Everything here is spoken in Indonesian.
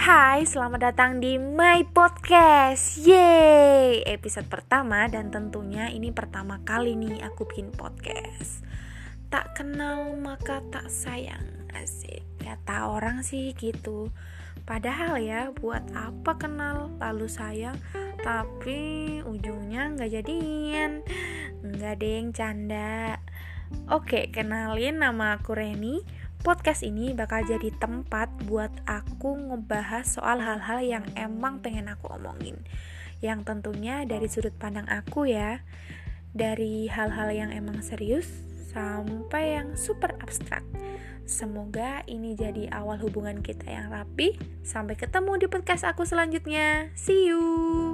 Hai, selamat datang di My Podcast. Yeay, episode pertama dan tentunya ini pertama kali nih aku bikin podcast. Tak kenal maka tak sayang. Asik, kata orang sih gitu. Padahal ya, buat apa kenal lalu sayang? Tapi ujungnya nggak jadian. Nggak deng, canda. Oke, kenalin nama aku Reni Podcast ini bakal jadi tempat buat aku ngebahas soal hal-hal yang emang pengen aku omongin. Yang tentunya dari sudut pandang aku ya. Dari hal-hal yang emang serius sampai yang super abstrak. Semoga ini jadi awal hubungan kita yang rapi. Sampai ketemu di podcast aku selanjutnya. See you.